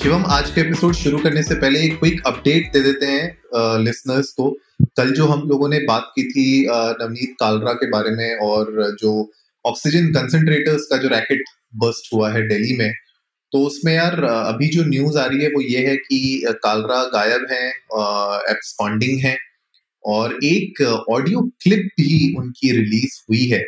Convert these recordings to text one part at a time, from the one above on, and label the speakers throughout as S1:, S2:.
S1: शिवम, आज के एपिसोड शुरू करने से पहले एक क्विक अपडेट दे देते हैं लिसनर्स को। कल जो हम लोगों ने बात की थी नवनीत कालरा के बारे में और जो ऑक्सीजन कंसंट्रेटर्स का जो रैकेट बस्ट हुआ है दिल्ली में तो उसमें यार अभी जो न्यूज़ आ रही है वो ये है कि कालरा गायब है एब्सकॉन्डिंग है और एक ऑडियो क्लिप भी उनकी रिलीज़ हुई है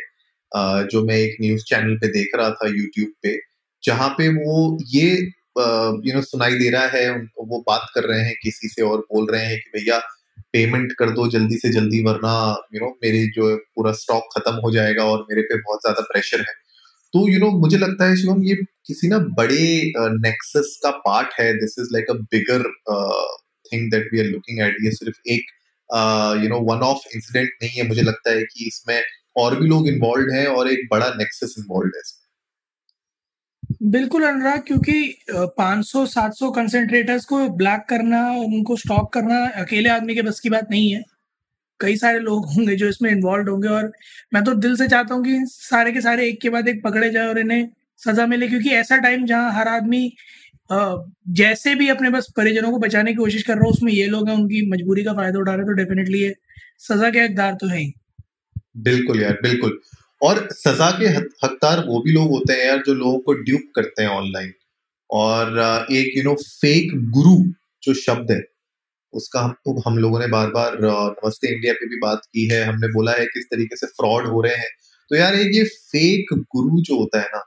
S1: जो मैं एक न्यूज़ चैनल पे देख रहा था यूट्यूब पे, जहाँ पे वो ये यू नो सुनाई दे रहा है वो बात कर रहे हैं, किसी से और बोल रहे हैं कि भैया पेमेंट कर दो जल्दी से जल्दी, वरना यू नो मेरे जो पूरा स्टॉक खत्म हो जाएगा और मेरे पे बहुत ज़्यादा प्रेशर है। तो यू नो मुझे लगता है शिवम, ये किसी ना बड़े नेक्सस का पार्ट है। This is like a bigger thing that we are looking at ये सिर्फ़ एक you know one off incident नहीं है। मुझे लगता है कि इसमें और भी लोग इन्वॉल्व हैं और एक बड़ा नेक्सस इन्वॉल्व है इसमें।
S2: बिल्कुल अनुराग क्योंकि अ, 500 700 कंसेंट्रेटर्स को ब्लैक करना उनको स्टॉक करना अकेले आदमी के बस की बात नहीं है। कई सारे लोग होंगे जो इसमें इन्वॉल्व होंगे और मैं तो दिल से चाहता हूँ कि सारे के सारे एक के बाद एक पकड़े जाए और इन्हें सजा मिले क्योंकि ऐसा टाइम जहाँ हर आदमी जैसे भी अपने बस परिजनों को बचाने की कोशिश कर रहा हो उसमें ये लोग हैं उनकी मजबूरी का फ़ायदा उठा रहे तो डेफिनेटली ये सजा के हकदार तो है ही।
S1: बिल्कुल यार बिल्कुल। और सजा के हकदार वो भी लोग होते हैं यार जो लोगों को ड्यूप करते हैं ऑनलाइन और एक यू नो फेक गुरु जो शब्द है, उसका हम हम लोगों ने बार बार नमस्ते इंडिया पे भी बात की है, हमने बोला है किस तरीके से फ्रॉड हो रहे हैं। तो यार ये फेक गुरु जो होता है ना,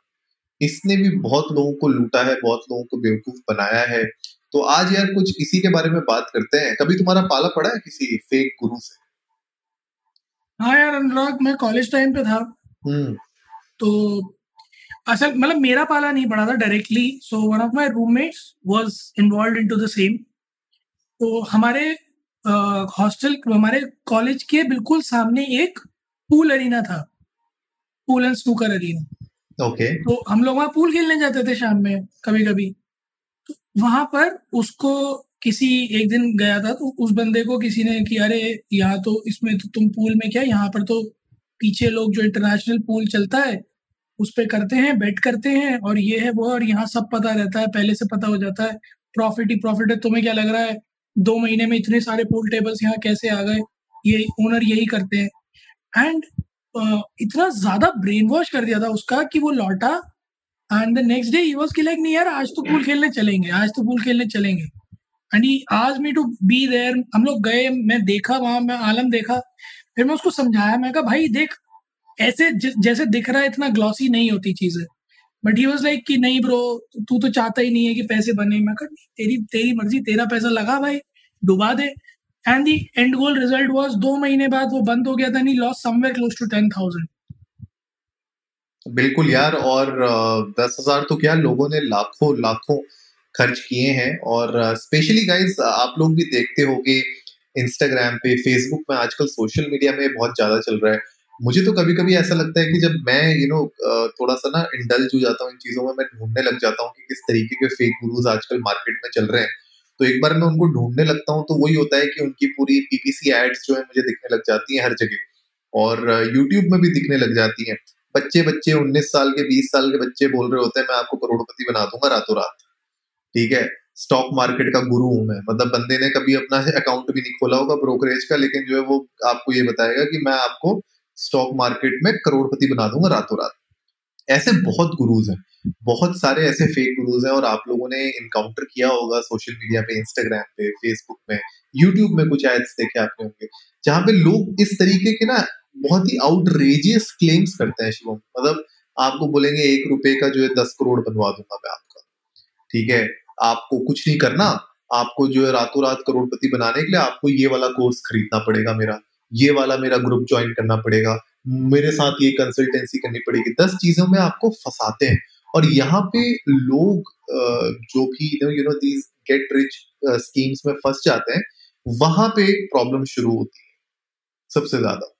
S1: इसने भी बहुत लोगों को लूटा है, बहुत लोगों को बेवकूफ़ बनाया है। तो आज यार कुछ इसी के बारे में बात करते हैं। कभी तुम्हारा पाला पड़ा है किसी फेक गुरु से?
S2: हाँ यार, अनुराग, मैं कॉलेज टाइम पे था। तो असल मतलब मेरा पाला नहीं पड़ा था directly so one of my roommates was involved into the same तो हमारे हॉस्टल हमारे कॉलेज के बिल्कुल सामने एक पूल अरीना था। Pool and snooker arena
S1: okay
S2: तो हम लोग वहाँ पूल खेलने जाते थे शाम में कभी कभी तो वहाँ पर उसको किसी एक दिन गया था तो उस बंदे को किसी ने कि अरे यहाँ तो इसमें तो तुम पूल में क्या यहाँ पर तो पीछे लोग जो इंटरनेशनल पूल चलता है उस पे करते हैं बेट करते हैं और ये है वो और यहाँ सब पता रहता है पहले से पता हो जाता है। प्रॉफिट ही प्रॉफिट है तुम्हें क्या लग रहा है? दो महीने में इतने सारे पूल टेबल्स यहाँ कैसे आ गए? ये ओनर यही करते हैं। एंड uh, इतना ज़्यादा ब्रेन वॉश कर दिया था उसका कि वो लौटा and the next day he was कि लाइक नहीं यार आज तो पूल खेलने चलेंगे आज तो पूल खेलने चलेंगे। एंड आज मी टू बी देयर हम लोग गए मैं देखा वहाँ मैं आलम देखा। फिर मैं उसको समझाया मैं कहा भाई देख ऐसे ज, जैसे दिख रहा है इतना ग्लॉसी नहीं होती चीज़ें। बट ही वाज लाइक कि नहीं ब्रो तू तो चाहता ही नहीं है कि पैसे बने। मैं कहा तेरी तेरी मर्ज़ी तेरा पैसा लगा भाई डुबा दे। And the end goal result was दो महीने बाद वो बंद हो गया था नहीं loss somewhere close to ten thousand
S1: बिल्कुल यार और दस हज़ार तो क्या लोगों ने लाखों लाखों खर्च किए हैं। और स्पेशली गाइस आप लोग भी देखते होगे इंस्टाग्राम पे फेसबुक में आजकल सोशल मीडिया में बहुत ज़्यादा चल रहा है। मुझे तो कभी कभी ऐसा लगता है कि जब मैं यू नो थोड़ा सा ना इंडल्ज हो जाता हूँ इन चीज़ों में, मैं ढूँढने लग जाता हूँ कि किस तरीके के फेक गुरुज आजकल मार्केट में चल रहे हैं। तो एक बार मैं उनको ढूँढने लगता हूँ तो वही होता है कि उनकी पूरी पीपीसी एड्स जो है मुझे दिखने लग जाती है हर जगह। और यूट्यूब में भी दिखने लग जाती हैं। बच्चे बच्चे उन्नीस साल के, बीस साल के बच्चे बोल रहे होते हैं, मैं आपको करोड़पति बना दूँगा रातों रात। ठीक है? स्टॉक मार्केट का गुरु हूँ मैं। मतलब बंदे ने कभी अपना अकाउंट भी नहीं खोला होगा ब्रोकरेज का, लेकिन जो है वो आपको ये बताएगा कि मैं आपको स्टॉक मार्केट में करोड़पति बना दूँगा रातों रात ऐसे बहुत गुरुज हैं। बहुत सारे ऐसे फेक गुरुज हैं और आप लोगों ने इनकाउंटर किया होगा सोशल मीडिया पे इंस्टाग्राम पे फेसबुक में यूट्यूब में कुछ एड्स देखे आपने होंगे, जहाँ पे लोग इस तरीके के ना बहुत ही आउटरेजियस क्लेम्स करते हैं शिवम। मतलब आपको बोलेंगे एक रुपए का जो है दस करोड़ बनवा दूँगा मैं आपका। ठीक है? आपको कुछ नहीं करना। आपको जो है रातों रात करोड़पति बनाने के लिए आपको ये वाला कोर्स खरीदना पड़ेगा मेरा। ये वाला मेरा ग्रुप ज्वाइन करना पड़ेगा। मेरे साथ ये कंसल्टेंसी करनी पड़ेगी। दस चीज़ों में आपको फंसाते हैं। और यहाँ पे लोग जो भी you know these get rich schemes में फंस जाते हैं, वहाँ पे प्रॉब्लम शुरू होती है। सबसे ज़्यादा।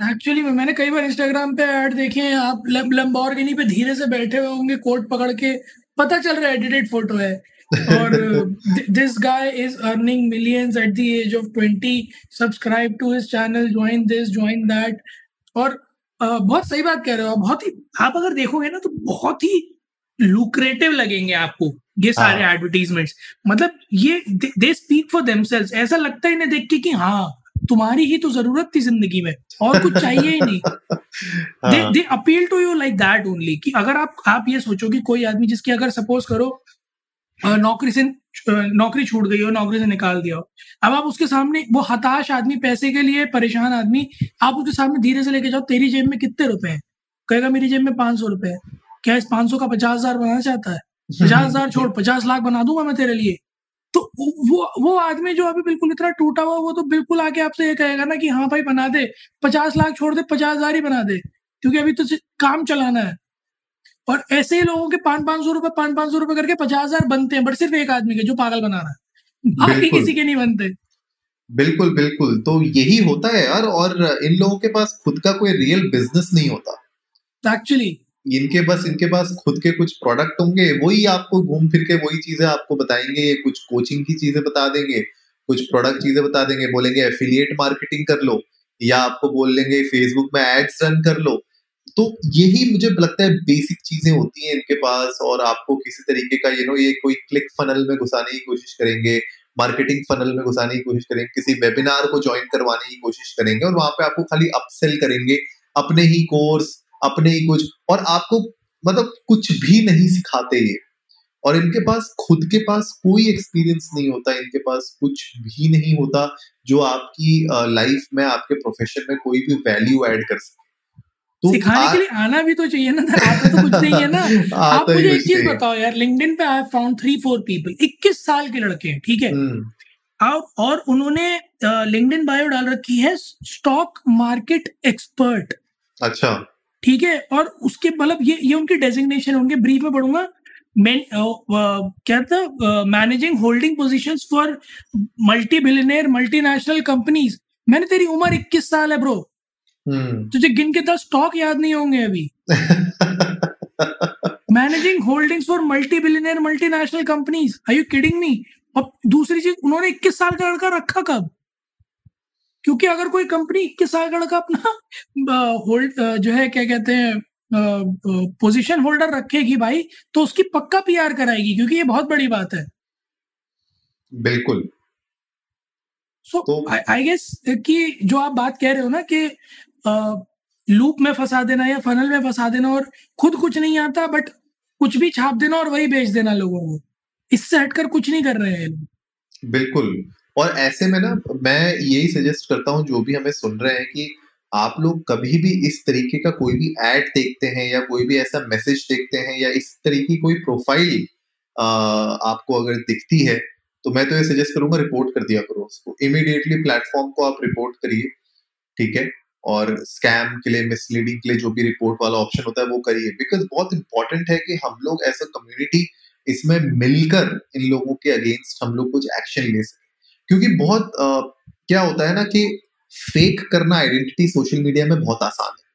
S2: एक्चुअली मैंने कई बार इंस्टाग्राम पे ऐड देखे हैं। आप लंबोर्गिनी पे धीरे से बैठे हुए होंगे, कोट पकड़ के पता चल रहा है एडिटेड फ़ोटो है। और this guy is earning millions at the age of 20 subscribe to his channel join this join that और uh, बहुत सही बात कह रहे हो बहुत ही आप अगर देखोगे ना तो बहुत ही लुक्रेटिव लगेंगे आपको ये सारे एडवर्टीजमेंट्स हाँ। मतलब ये दे स्पीक फॉर देमसेल्व्स ऐसा लगता है इन्हें देख के कि हाँ तुम्हारी ही तो ज़रूरत थी ज़िंदगी में और कुछ चाहिए ही नहीं। They they appeal to you like that only कि अगर आप आप ये सोचो कि कोई आदमी जिसकी अगर सपोज़ करो नौकरी से नौकरी छूट गई हो नौकरी से निकाल दिया हो अब आप उसके सामने वो हताश आदमी पैसे के लिए परेशान आदमी आप उसके सामने धीरे से लेके जाओ तेरी जेब में कितने रुपए हैं? कहेगा मेरी जेब में पाँच सौ रुपए है। क्या इस पाँच सौ का पचास हज़ार बनाना चाहता है? पचास हज़ार छोड़ पचास लाख बना दूँगा मैं तेरे लिए। तो वो वो आदमी जो अभी बिल्कुल इतना टूटा हुआ वो तो बिल्कुल आके आपसे ये कहेगा ना कि हाँ भाई बना दे पचास लाख छोड़ दे पचास हज़ार ही बना दे क्योंकि अभी तो काम चलाना है। और ऐसे ही लोगों के पाँच पाँच सौ रुपए पाँच पाँच सौ रुपए करके पचास हज़ार बनते हैं बट सिर्फ़ एक आदमी के जो पागल बना रहा है। बाकी किसी के नहीं बनते।
S1: बिल्कुल बिल्कुल। तो यही होता है यार और इन लोगों के पास खुद का कोई रियल बिज़नेस नहीं होता।
S2: एक्चुअली
S1: इनके बस, इनके पास खुद के कुछ प्रोडक्ट होंगे, वही आपको घूम फिर के वही चीज़ें आपको बताएँगे, ये कुछ कोचिंग की चीज़ें बता देंगे, कुछ प्रोडक्ट चीज़ें बता देंगे, बोलेंगे एफिलिएट मार्केटिंग कर लो, या आपको बोल लेंगे फेसबुक में एड्स रन कर लो। तो यही मुझे लगता है बेसिक चीज़ें होती हैं इनके पास, और आपको किसी तरीके का यू नो ये कोई क्लिक फनल में घुसाने की कोशिश करेंगे मार्केटिंग फनल में घुसाने की कोशिश करेंगे, किसी वेबिनार को ज्वाइन करवाने की कोशिश करेंगे, और वहाँ पे आपको खाली अपसेल करेंगे, अपने ही कोर्स अपने ही कुछ और आपको मतलब कुछ भी नहीं सिखाते ये। और इनके पास खुद के पास कोई एक्सपीरियंस नहीं होता इनके पास कुछ भी नहीं होता जो आपकी लाइफ में आपके प्रोफेशन में कोई भी वैल्यू ऐड कर सके।
S2: तो सिखाने आ... के लिए आना भी तो चाहिए ना आता तो कुछ नहीं है ना। आप मुझे एक चीज़ बताओ यार लिंक्डइन पे I found three four people 21 साल के लड़के हैं ठीक है? हम्म। और और उन्होंने लिंक्डइन बायो डाल रखी है स्टॉक मार्केट एक्सपर्ट
S1: अच्छा।
S2: ठीक है? और उसके मतलब ये ये उनकी डेजिग्नेशन उनके ब्रीफ में पढ़ूँगा। मैन क्या था? Managing holding position for multi billionaire multinational companies मैंने तेरी उम्र 21 साल है ब्रो हम्म। तुझे गिन के दस स्टॉक याद नहीं होंगे अभी। Managing holdings for multi billionaire multinational companies are you kidding me अब दूसरी चीज़ उन्होंने 21 साल का लड़का रखा कब? क्योंकि अगर कोई कंपनी इक्कीस साल का अपना होल्ड जो है क्या कहते हैं पोजीशन होल्डर रखेगी भाई तो उसकी पक्का पीआर कराएगी क्योंकि ये बहुत बड़ी बात है।
S1: बिल्कुल।
S2: सो आई गेस कि जो आप बात कह रहे हो ना कि लूप में फंसा देना या फनल में फंसा देना और खुद कुछ नहीं आता बट कुछ भी छाप देना और वही बेच देना लोगों को। इससे हटकर कुछ नहीं कर रहे हैं
S1: बिल्कुल। और ऐसे में ना, मैं यही सजेस्ट करता हूँ, जो भी हमें सुन रहे हैं कि आप लोग कभी भी इस तरीके का कोई भी एड देखते हैं या कोई भी ऐसा मैसेज देखते हैं या इस तरीके की कोई प्रोफ़ाइल आपको अगर दिखती है तो मैं तो ये सजेस्ट करूँगा रिपोर्ट कर दिया करो उसको। इमीडिएटली प्लेटफॉर्म को आप रिपोर्ट करिए, ठीक है? और स्कैम के लिए मिसलीडिंग के लिए जो भी रिपोर्ट वाला ऑप्शन होता है, वो करिए। बिकॉज़ बहुत इंपॉर्टेंट है कि हम लोग एज अ कम्युनिटी इसमें मिलकर इन लोगों के अगेंस्ट हम लोग कुछ एक्शन ले सकें। क्योंकि बहुत आ, क्या होता है ना कि फेक करना आइडेंटिटी सोशल मीडिया में बहुत आसान है।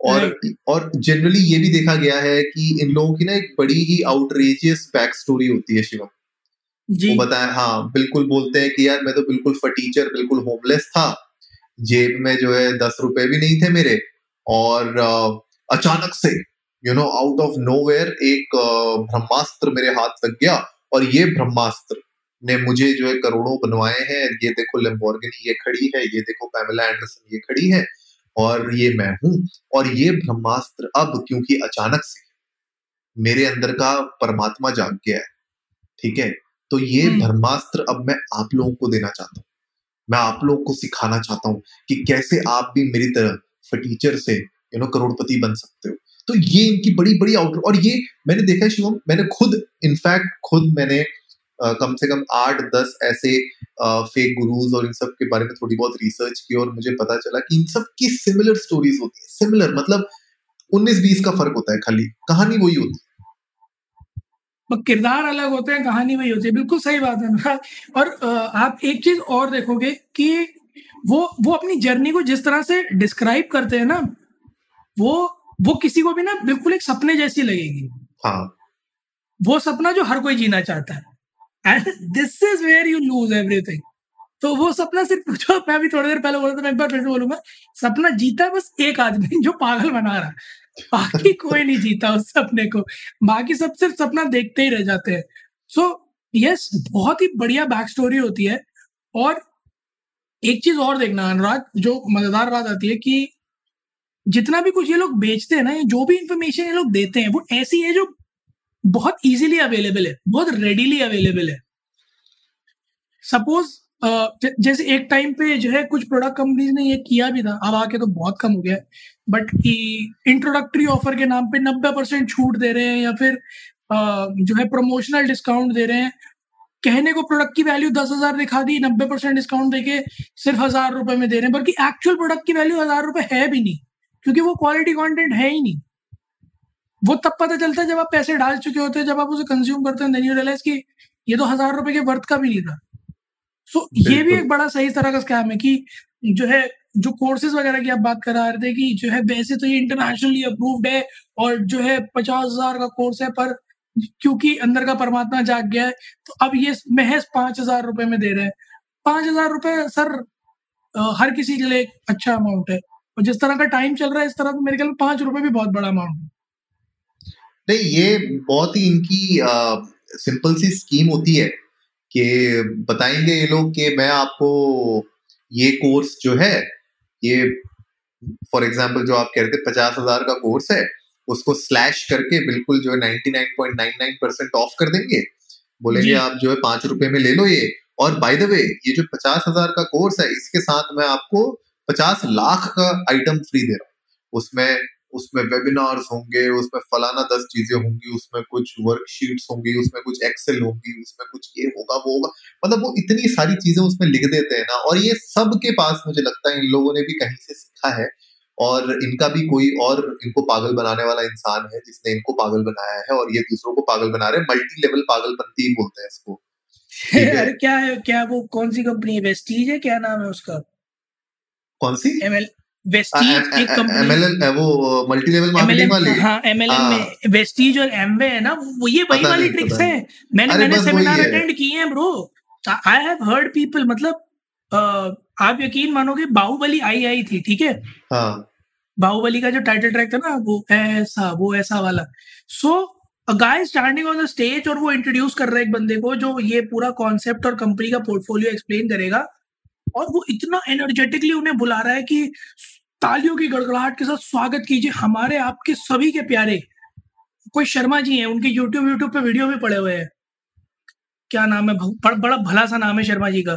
S1: और और जनरली ये भी देखा गया है कि इन लोगों की ना एक बड़ी ही आउटरेजियस बैक स्टोरी होती है शिवम। वो बताया हाँ बिल्कुल बोलते हैं कि यार मैं तो बिल्कुल फटीचर बिल्कुल होमलेस था। जेब में जो है दस रुपए भी नहीं थे मेरे और आ, अचानक से you know out of nowhere एक ब्रह्मास्त्र मेरे हाथ लग गया और ये ब्रह्मास्त्र ने मुझे जो है करोड़ों बनवाए हैं। ये देखो लेम्बोर्गिनी ये खड़ी है ये देखो पैमेला एंडरसन ये खड़ी है और ये मैं हूँ। और ये ब्रह्मास्त्र अब क्योंकि अचानक से मेरे अंदर का परमात्मा जाग गया है ठीक है? तो ये हम्म। ब्रह्मास्त्र अब मैं आप लोगों को देना चाहता हूँ। मैं आप लोगों को सिखाना चाहता हूँ कि कैसे आप भी मेरी तरह फटीचर से यू नो करोड़पति बन सकते हो। तो ये इनकी बड़ी बड़ी आउटर और ये मैंने देखा है शिवम मैंने खुद इनफैक्ट खुद मैंने कम से कम आठ दस ऐसे फेक गुरुज और इन सब के बारे में थोड़ी बहुत रिसर्च की और मुझे पता चला कि इन सब की सिमिलर स्टोरीज होती है। सिमिलर मतलब उन्नीस बीस का फ़र्क होता है खाली। कहानी वही होती है।
S2: किरदार अलग होते हैं कहानी वही होती है। बिल्कुल सही बात है ना और आप एक चीज़ और देखोगे कि वो वो अपनी जर्नी को जिस तरह से डिस्क्राइब करते हैं ना वो वो किसी को भी ना बिल्कुल एक सपने जैसी लगेगी।
S1: हाँ।
S2: वो सपना जो हर कोई जीना चाहता है। And this is where you lose everything तो वो सपना सिर्फ़ जो मैं अभी थोड़ी देर पहले बोला था मैं एक बार फिर बोलूँगा सपना जीता बस एक आदमी जो पागल बना रहा है। बाकी कोई नहीं जीता उस सपने को। बाकी सब सिर्फ़ सपना देखते ही रह जाते हैं। सो यस बहुत ही बढ़िया बैक स्टोरी होती है। और एक चीज़ और देखना अनुराग जो मज़ेदार बात आती है कि जितना भी कुछ ये लोग बेचते हैं ना ये जो भी इंफॉर्मेशन ये लोग देते हैं वो ऐसी है जो बहुत इजीली अवेलेबल है बहुत रेडीली अवेलेबल है। सपोज़ जैसे एक टाइम पे जो है कुछ प्रोडक्ट कंपनीज़ ने ये किया भी था अब आके तो बहुत कम हो गया है। बट इंट्रोडक्टरी ऑफ़र के नाम पे नब्बे परसेंट छूट दे रहे हैं या फिर अ, जो है प्रमोशनल डिस्काउंट दे रहे हैं कहने को प्रोडक्ट की वैल्यू दस हज़ार दिखा दी नब्बे परसेंट डिस्काउंट देके सिर्फ़ हज़ार रुपए में दे रहे हैं बल्कि एक्चुअल प्रोडक्ट की वैल्यू हज़ार रुपए है भी नहीं क्योंकि वो क्वालिटी कंटेंट है ही नहीं। वो तब पता चलता है जब आप पैसे डाल चुके होते हैं जब आप उसे कंज्यूम करते हैं यू रियलाइज़ कि ये तो हज़ार रुपए के वर्थ का भी नहीं था। सो ये भी एक बड़ा सही तरह का स्कैम है कि जो है जो कोर्सेज वगैरह की आप बात करा रहे थे कि जो है वैसे तो ये इंटरनेशनली अप्रूव्ड है और जो है पचास हज़ार का कोर्स है पर क्योंकि अंदर का परमात्मा जाग गया है तो अब ये महज पाँच हज़ार रुपए में दे रहे हैं। पाँच हज़ार रुपए सर हर किसी के लिए एक अच्छा अमाउंट है। और जिस तरह का टाइम चल रहा है इस तरह तो मेरे ख्याल में पाँच रुपए भी बहुत बड़ा अमाउंट है।
S1: नहीं ये बहुत ही इनकी सिंपल सी स्कीम होती है कि बताएँगे ये लोग कि मैं आपको ये कोर्स जो है ये फॉर एग्जांपल जो आप कह रहे थे पचास हज़ार का कोर्स है उसको स्लैश करके बिल्कुल जो है ninety nine point nine nine percent off कर देंगे। बोलेंगे आप जो है पाँच रुपए में ले लो ये। और बाय द वे ये जो पचास हज़ार का कोर्स है इसके साथ मैं आपको पचास लाख का आइटम फ्री दे रहा हूँ। उसमें उसमें वेबिनार्स होंगे उसमें फलाना दस चीज़ें होंगी उसमें कुछ वर्कशीट्स होंगी उसमें कुछ एक्सेल होंगी उसमें कुछ ये होगा वो होगा। मतलब वो इतनी सारी चीज़ें उसमें लिख देते हैं ना और ये सबके पास मुझे लगता है इन लोगों ने भी कहीं से सीखा है और इनका भी कोई और इनको पागल बनाने वाला इंसान है जिसने इनको पागल बनाया है और ये दूसरों को पागल बना रहे हैं। मल्टी लेवल पागलपंती ही बोलते हैं इसको।
S2: अरे क्या है क्या वो कौन सी कंपनी है? वेस्टीज है? क्या नाम है उसका?
S1: कौन सी?
S2: एमएल वेस्टीज एक कंपनी
S1: वो मल्टी लेवल मार्केटिंग वाली?
S2: हाँ एमएलएम
S1: हाँ।
S2: में वेस्टीज और एमवे है ना वो ये वही वाली ट्रिक्स है। मैंने मैंने सेमिनार अटेंड किए हैं bro I have heard people मतलब आप यकीन मानोगे बाहुबली आई आई थी ठीक है?
S1: हाँ।
S2: बाहुबली का जो टाइटल ट्रैक था ना वो ऐसा वो ऐसा वाला। So guy standing on the stage और वो इंट्रोड्यूस कर रहा है एक बंदे को जो ये पूरा कॉन्सेप्ट और कंपनी का पोर्टफोलियो एक्सप्लेन करेगा। और वो इतना एनर्जेटिकली उन्हें बुला रहा है कि तालियों की गड़गड़ाहट के साथ स्वागत कीजिए हमारे आपके सभी के प्यारे। कोई शर्मा जी हैं उनके यूट्यूब यूट्यूब पे वीडियो भी पड़े हुए हैं। क्या नाम है बड़, बड़ा भला सा नाम है शर्मा जी का।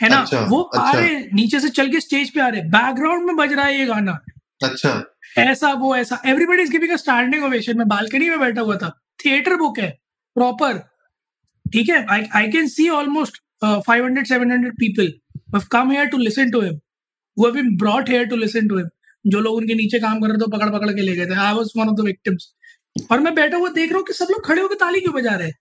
S2: है ना?
S1: अच्छा,
S2: वो
S1: अच्छा,
S2: आ। रहे नीचे से चल के स्टेज पे आ रहे बैकग्राउंड में बज रहा है ये गाना।
S1: अच्छा।
S2: ऐसा वो ऐसा। Everybody is giving a standing ovation मैं बालकनी में बैठा हुआ था। थिएटर बुक है। प्रॉपर ठीक है? I I can see almost 500 700 people have come here to listen to him who have been brought here to listen to him. जो लोग उनके नीचे काम कर रहे थे पकड़ पकड़ के ले गए थे। I was one of the victims और मैं बैठा हुआ देख रहा हूँ कि सब लोग खड़े होकर ताली क्यों बजा रहे हैं?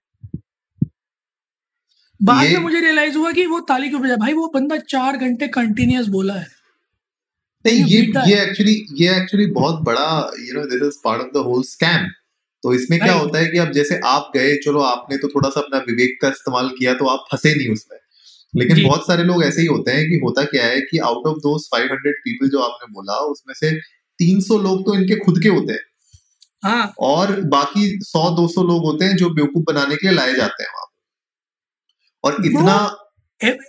S2: बाद में मुझे रियलाइज़ हुआ कि वो ताली क्यों बजा भाई वो बंदा चार घंटे कंटिन्यूस बोला है।
S1: नहीं
S2: ये
S1: ये एक्चुअली ये एक्चुअली बहुत बड़ा you know this is part of the whole scam तो इसमें क्या होता है कि अब जैसे आप गए चलो आपने तो थोड़ा सा अपना विवेक का इस्तेमाल किया तो आप फंसे नहीं उसमें। लेकिन बहुत सारे लोग ऐसे ही होते हैं कि होता क्या है कि आउट ऑफ़ दोस 500 पीपल जो आपने बोला उसमें से 300 लोग तो इनके खुद के होते हैं।
S2: हाँ।
S1: और बाकी 100 200 लोग होते हैं जो बेवकूफ़ बनाने के लिए लाए जाते हैं वहाँ और इतना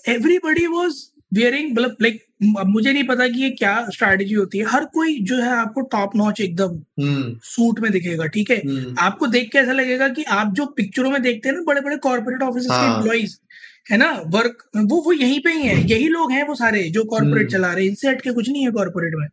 S2: एवरीबडी वाज वेयरिंग मतलब लाइक मुझे नहीं पता कि ये क्या स्ट्रैटेजी होती है। हर कोई जो है आपको टॉप नॉच एकदम
S1: हम्म।
S2: सूट में दिखेगा ठीक है?
S1: हम्म।
S2: आपको देख के ऐसा लगेगा कि आप जो पिक्चरों में देखते हैं ना बड़े बड़े कॉर्पोरेट ऑफ़िस के
S1: हाँ।
S2: एम्प्लॉइज है ना? वर्क वो वो यहीं पे ही है यही लोग हैं वो सारे जो कॉर्पोरेट
S1: हम्म।
S2: चला रहे हैं इनसे हट के कुछ नहीं है कॉर्पोरेट में।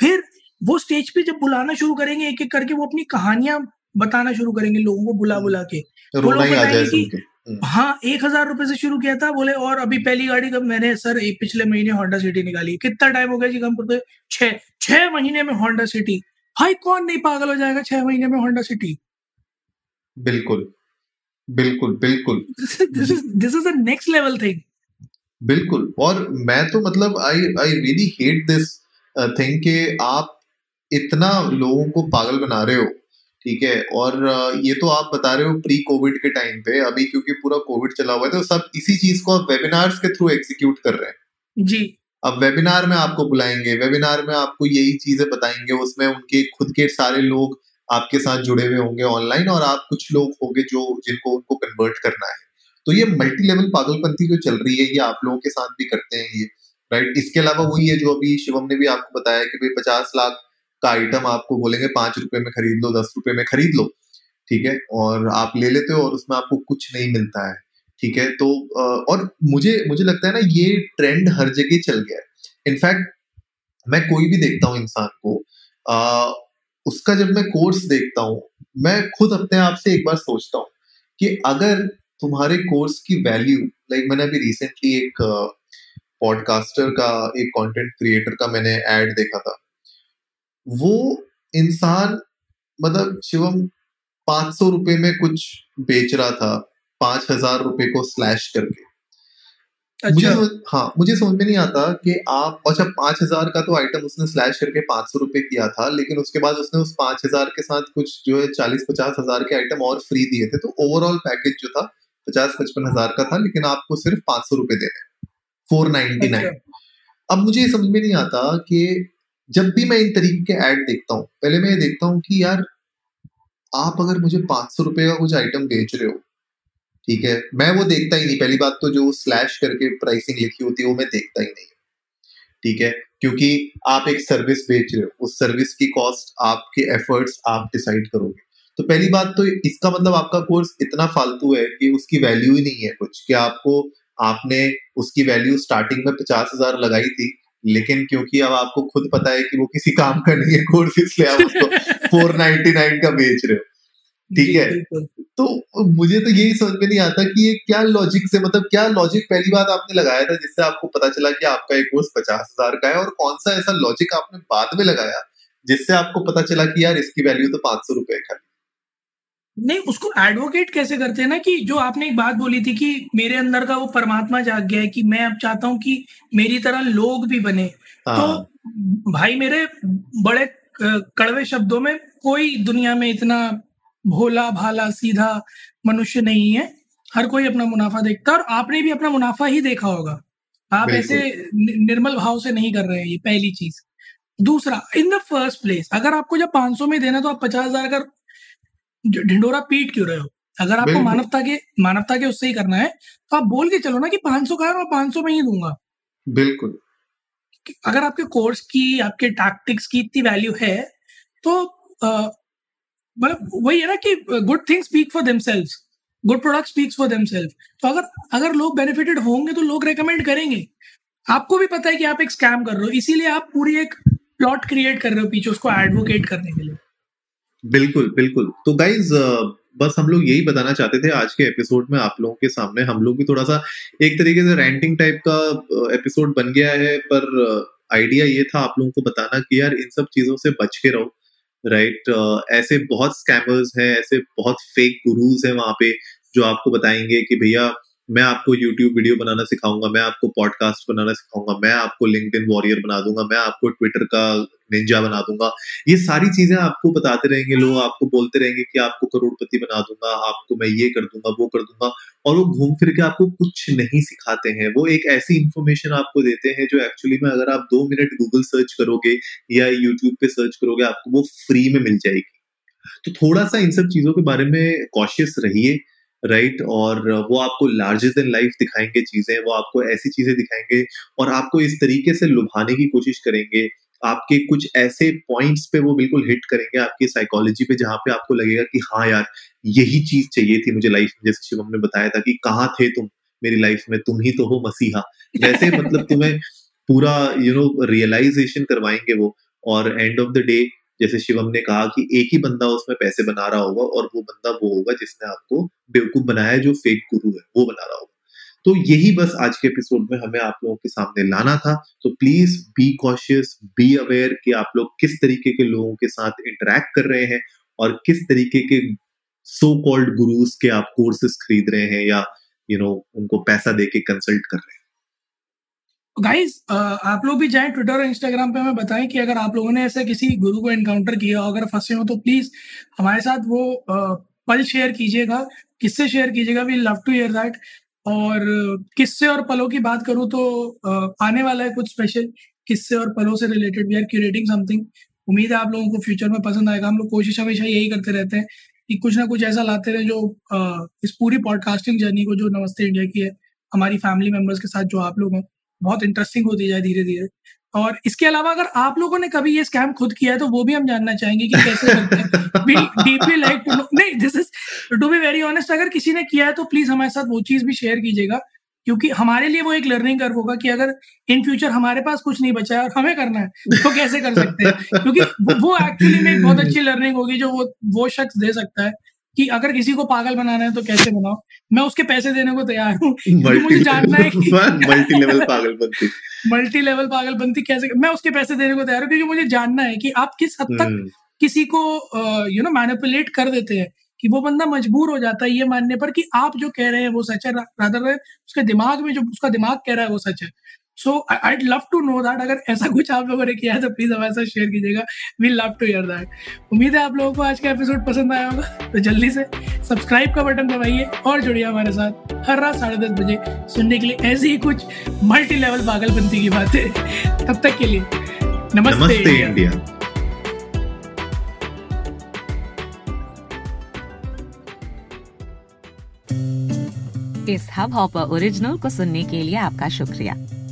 S2: फिर वो स्टेज पे जब बुलाना शुरू करेंगे एक एक करके वो अपनी कहानियाँ बताना शुरू करेंगे लोगों को बुला बुला के
S1: ही
S2: बताएँगे कि-
S1: सुन के। हम्म।
S2: हाँ एक हज़ार रुपए से शुरू किया था बोले और अभी पहली गाड़ी का मैंने सर एक पिछले महीने होंडा सिटी निकाली। कितना टाइम हो गया जी कम करते छह छह महीने में होंडा सिटी भाई कौन नहीं पागल हो जाएगा छह महीने में होंडा सिटी
S1: बिल्कुल। बिल्कुल बिल्कुल।
S2: This is this is next level thing
S1: बिल्कुल और मैं तो मतलब I I really hate this thing कि आप इतना लोगों को पागल बना रहे हो ठीक है? और uh, ये तो आप बता रहे हो प्री कोविड के टाइम पे अभी क्योंकि पूरा कोविड चला हुआ है तो सब इसी चीज़ को आप वेबिनार्स के थ्रू एग्जीक्यूट कर रहे हैं।
S2: जी।
S1: अब वेबिनार में आपको बुलाएँगे वेबिनार में आपको यही चीज़ें बताएँगे उसमें उनके खुद के सारे लोग आपके साथ जुड़े हुए होंगे ऑनलाइन और आप कुछ लोग होंगे जो, जिनको उनको कन्वर्ट करना है। तो ये मल्टी लेवल पागलपंथी जो चल रही है, ये आप लोगों के साथ भी करते हैं ये राइट इसके अलावा वही है जो अभी शिवम ने भी आपको बताया कि भाई पचास लाख का आइटम आपको बोलेंगे, पाँच रुपए में खरीद लो, दस रुपए में खरीद लो, ठीक है? और आप ले लेते हो और उसमें आपको कुछ नहीं मिलता है, ठीक है? तो और मुझे मुझे लगता है ना, ये ट्रेंड हर जगह चल गया है। इनफैक्ट मैं कोई भी देखता हूँ इंसान को उसका जब मैं कोर्स देखता हूँ, मैं खुद अपने आप से एक बार सोचता हूँ कि अगर तुम्हारे कोर्स की वैल्यू लाइक मैंने अभी रिसेंटली एक पॉडकास्टर का, एक कंटेंट क्रिएटर का मैंने एड देखा था। वो इंसान मतलब शिवम, पाँच सौ रुपये में कुछ बेच रहा था, पाँच हज़ार रुपए को स्लैश करके। अच्छा। मुझे समझ हाँ मुझे समझ में नहीं आता कि आप अच्छा पाँच हज़ार का तो आइटम उसने स्लैश करके पाँच सौ रुपए किया था लेकिन उसके बाद उसने उस पाँच हज़ार के साथ कुछ जो है चालीस पचास हज़ार के आइटम और फ्री दिए थे तो ओवरऑल पैकेज जो था पचास पचपन हज़ार का था लेकिन आपको सिर्फ़ पाँच सौ रुपए देने फोर नाइनटी नाइन अब मुझे ये समझ में नहीं आता कि जब भी मैं इन तरीके के ऐड देखता हूँ पहले मैं ये देखता हूँ कि यार आप अगर मुझे पाँच सौ रुपए का कुछ आइटम बेच रहे हो ठीक है? मैं वो देखता ही नहीं। पहली बात तो जो स्लैश करके प्राइसिंग लिखी होती है वो मैं देखता ही नहीं। ठीक है? क्योंकि आप एक सर्विस बेच रहे हो। उस सर्विस की कॉस्ट आपके एफर्ट्स आप डिसाइड करोगे। तो पहली बात तो इसका मतलब आपका कोर्स इतना फालतू है कि उसकी वैल्यू ही नहीं है कुछ। कि आपको आपने उसकी वैल्यू स्टार्टिंग में पचास हज़ार लगाई थी लेकिन क्योंकि अब आपको खुद पता है कि वो किसी काम का नहीं है कोर्स इसलिए आप उसको फोर नाइनटी नाइन का बेच रहे हो। ठीक है? तो मुझे तो यही समझ में नहीं आता कि ये क्या लॉजिक से मतलब क्या लॉजिक पहली बात आपने लगाया था जिससे आपको पता चला कि आपका एक कोर्स पचास हज़ार का है? और कौन सा ऐसा लॉजिक आपने बाद में लगाया जिससे आपको पता चला कि यार इसकी वैल्यू तो पाँच सौ रुपए खाली?
S2: नहीं उसको एडवोकेट कैसे करते हैं ना कि जो आपने एक बात बोली थी कि मेरे अंदर का वो परमात्मा जाग गया है कि मैं अब चाहता हूँ कि मेरी तरह लोग भी बने। तो हाँ। भाई मेरे बड़े कड़वे शब्दों में कोई दुनिया में इतना भोला भाला सीधा मनुष्य नहीं है। हर कोई अपना मुनाफा देखता है और आपने भी अपना मुनाफा ही देखा होगा। आप ऐसे निर्मल भाव से नहीं कर रहे हैं ये पहली चीज़। दूसरा इन द फ़र्स्ट प्लेस अगर आपको जब 500 में देना तो आप पचास हज़ार का ढिंडोरा पीट क्यों रहे हो? अगर आपको मानवता के मानवता के उससे ही करना है तो आप बोल के चलो ना कि 500 का है मैं 500 में ही दूँगा।
S1: बिल्कुल।
S2: अगर आपके कोर्स की आपके टैक्टिक्स की इतनी वैल्यू है तो मतलब वही है ना कि good things speak for themselves good product speaks for themself तो अगर अगर लोग बेनिफिटेड होंगे तो लोग रेकमेंड करेंगे। आपको भी पता है कि आप एक स्कैम कर रहे हो, इसीलिए आप पूरी एक प्लॉट क्रिएट कर रहे हो पीछे उसको एडवोकेट करने के लिए।
S1: बिल्कुल बिल्कुल। तो गाइज़ बस हम लोग यही बताना चाहते थे आज के एपिसोड में आप लोगों के सामने। हम लोग भी थोड़ा सा एक तरीके से रेंटिंग टाइप का एपिसोड बन गया है, पर आइडिया ये था आप लोगों को बताना कि यार इन सब चीज़ों से बच के रहो। राइट ऐसे बहुत स्कैमर्स हैं, ऐसे बहुत फेक गुरुज हैं वहाँ पे, जो आपको बताएँगे कि भैया, मैं आपको यूट्यूब वीडियो बनाना सिखाऊँगा, मैं आपको पॉडकास्ट बनाना सिखाऊँगा, मैं आपको लिंक्डइन वॉरियर बना दूँगा, मैं आपको ट्विटर का निंजा बना दूँगा। ये सारी चीज़ें आपको बताते रहेंगे लोग, आपको बोलते रहेंगे कि आपको करोड़पति बना दूँगा, आपको मैं ये कर दूँगा, वो कर दूँगा। और वो घूम फिर के आपको कुछ नहीं सिखाते हैं। वो एक ऐसी इंफॉर्मेशन आपको देते हैं जो एक्चुअली में अगर आप दो मिनट गूगल सर्च करोगे या यूट्यूब पे सर्च करोगे, आपको वो फ्री में मिल जाएगी। तो थोड़ा सा इन सब चीज़ों के बारे में कॉशियस रहिए राइट और वो आपको लार्जर देन लाइफ दिखाएँगे चीज़ें, वो आपको ऐसी चीज़ें दिखाएँगे और आपको इस तरीके से लुभाने की कोशिश करेंगे। आपके कुछ ऐसे पॉइंट्स पे वो बिल्कुल हिट करेंगे आपकी साइकोलॉजी पे जहाँ पे आपको लगेगा कि हाँ यार यही चीज़ चाहिए थी मुझे लाइफ में। जैसे शिवम ने बताया था कि कहाँ थे तुम मेरी लाइफ में तुम ही तो हो मसीहा। वैसे मतलब तुम्हें पूरा यू नो रियलाइजेशन करवाएँगे वो। और एंड ऑफ़ द डे जैसे शिवम ने कहा कि एक ही बंदा उसमें पैसे बना रहा होगा और वो बंदा वो होगा जिसने आपको बेवकूफ़ बनाया जो फेक गुरु है वो बना रहा होगा। तो यही बस आज के एपिसोड में हमें आप लोगों के सामने लाना था। तो please be cautious be aware कि आप लोग किस तरीके के लोगों के साथ इंटरेक्ट कर रहे हैं और किस तरीके के सो कॉल्ड गुरुज के आप कोर्सेज खरीद रहे हैं या यू you नो know, उनको पैसा दे के कंसल्ट कर रहे हैं।
S2: गाइस आप लोग भी जाएँ ट्विटर और इंस्टाग्राम पे हमें बताएँ कि अगर आप लोगों ने ऐसे किसी गुरु को एनकाउंटर किया अगर फंसे हो तो प्लीज़ हमारे साथ वो पल शेयर कीजिएगा किससे शेयर कीजिएगा we love to hear that और किस्से और पलों की बात करूँ तो आने वाला है कुछ स्पेशल किस्से और पलों से related we are curating something उम्मीद है आप लोगों को फ्यूचर में पसंद आएगा। हम लोग कोशिश हमेशा यही करते रहते हैं कि कुछ ना कुछ ऐसा लाते रहे जो इस पूरी पॉडकास्टिंग जर्नी को जो नमस्ते इंडिया की है, हमारी फैमिली मेंबर्स के साथ जो आप लोग हैं, बहुत इंटरेस्टिंग होती जाए धीरे धीरे और इसके अलावा अगर आप लोगों ने कभी ये स्कैम खुद किया है तो वो भी हम जानना चाहेंगे कि कैसे डीपली लाइक टू नो नहीं this is to be very honest अगर किसी ने किया है तो प्लीज़ हमारे साथ वो चीज़ भी शेयर कीजिएगा, क्योंकि हमारे लिए वो एक लर्निंग कर्व होगा कि अगर इन फ्यूचर हमारे पास कुछ नहीं बचा है और हमें करना है तो कैसे कर सकते हैं? क्योंकि वो एक्चुअली में एक बहुत अच्छी लर्निंग होगी जो वो वो शख्स दे सकता है। कि अगर किसी को पागल बनाना है तो कैसे बनाओ मैं उसके पैसे देने को तैयार हूँ। मुझे जानना है कि
S1: मल्टी लेवल पागलपंती
S2: मल्टी लेवल पागलपंती कैसे मैं उसके पैसे देने को तैयार हूँ क्योंकि मुझे जानना है कि आप किस हद तक हम्म। किसी को यू नो मैनिपुलेट कर देते हैं कि वो बंदा मजबूर हो जाता है ये मानने पर कि आप जो कह रहे हैं वो सच है रादर उसके दिमाग में जो उसका दिमाग कह रहा है वो सच है। So I love to know that अगर ऐसा कुछ आप लोगों ने किया है तो प्लीज़ हमारे साथ शेयर कीजिएगा. We love to hear that उम्मीद है आप लोगों को आज का एपिसोड पसंद आया होगा. तो जल्दी से सब्सक्राइब का बटन दबाइए और जुड़िए हमारे साथ हर रात साढ़े दस बजे सुनने के लिए ऐसी ही कुछ मल्टी लेवल पागलपंती की बातें. तब तक के लिए नमस्ते, नमस्ते इंडिया, इंडिया।
S3: इस हब हॉपर ओरिजिनल को सुनने के लिए आपका शुक्रिया।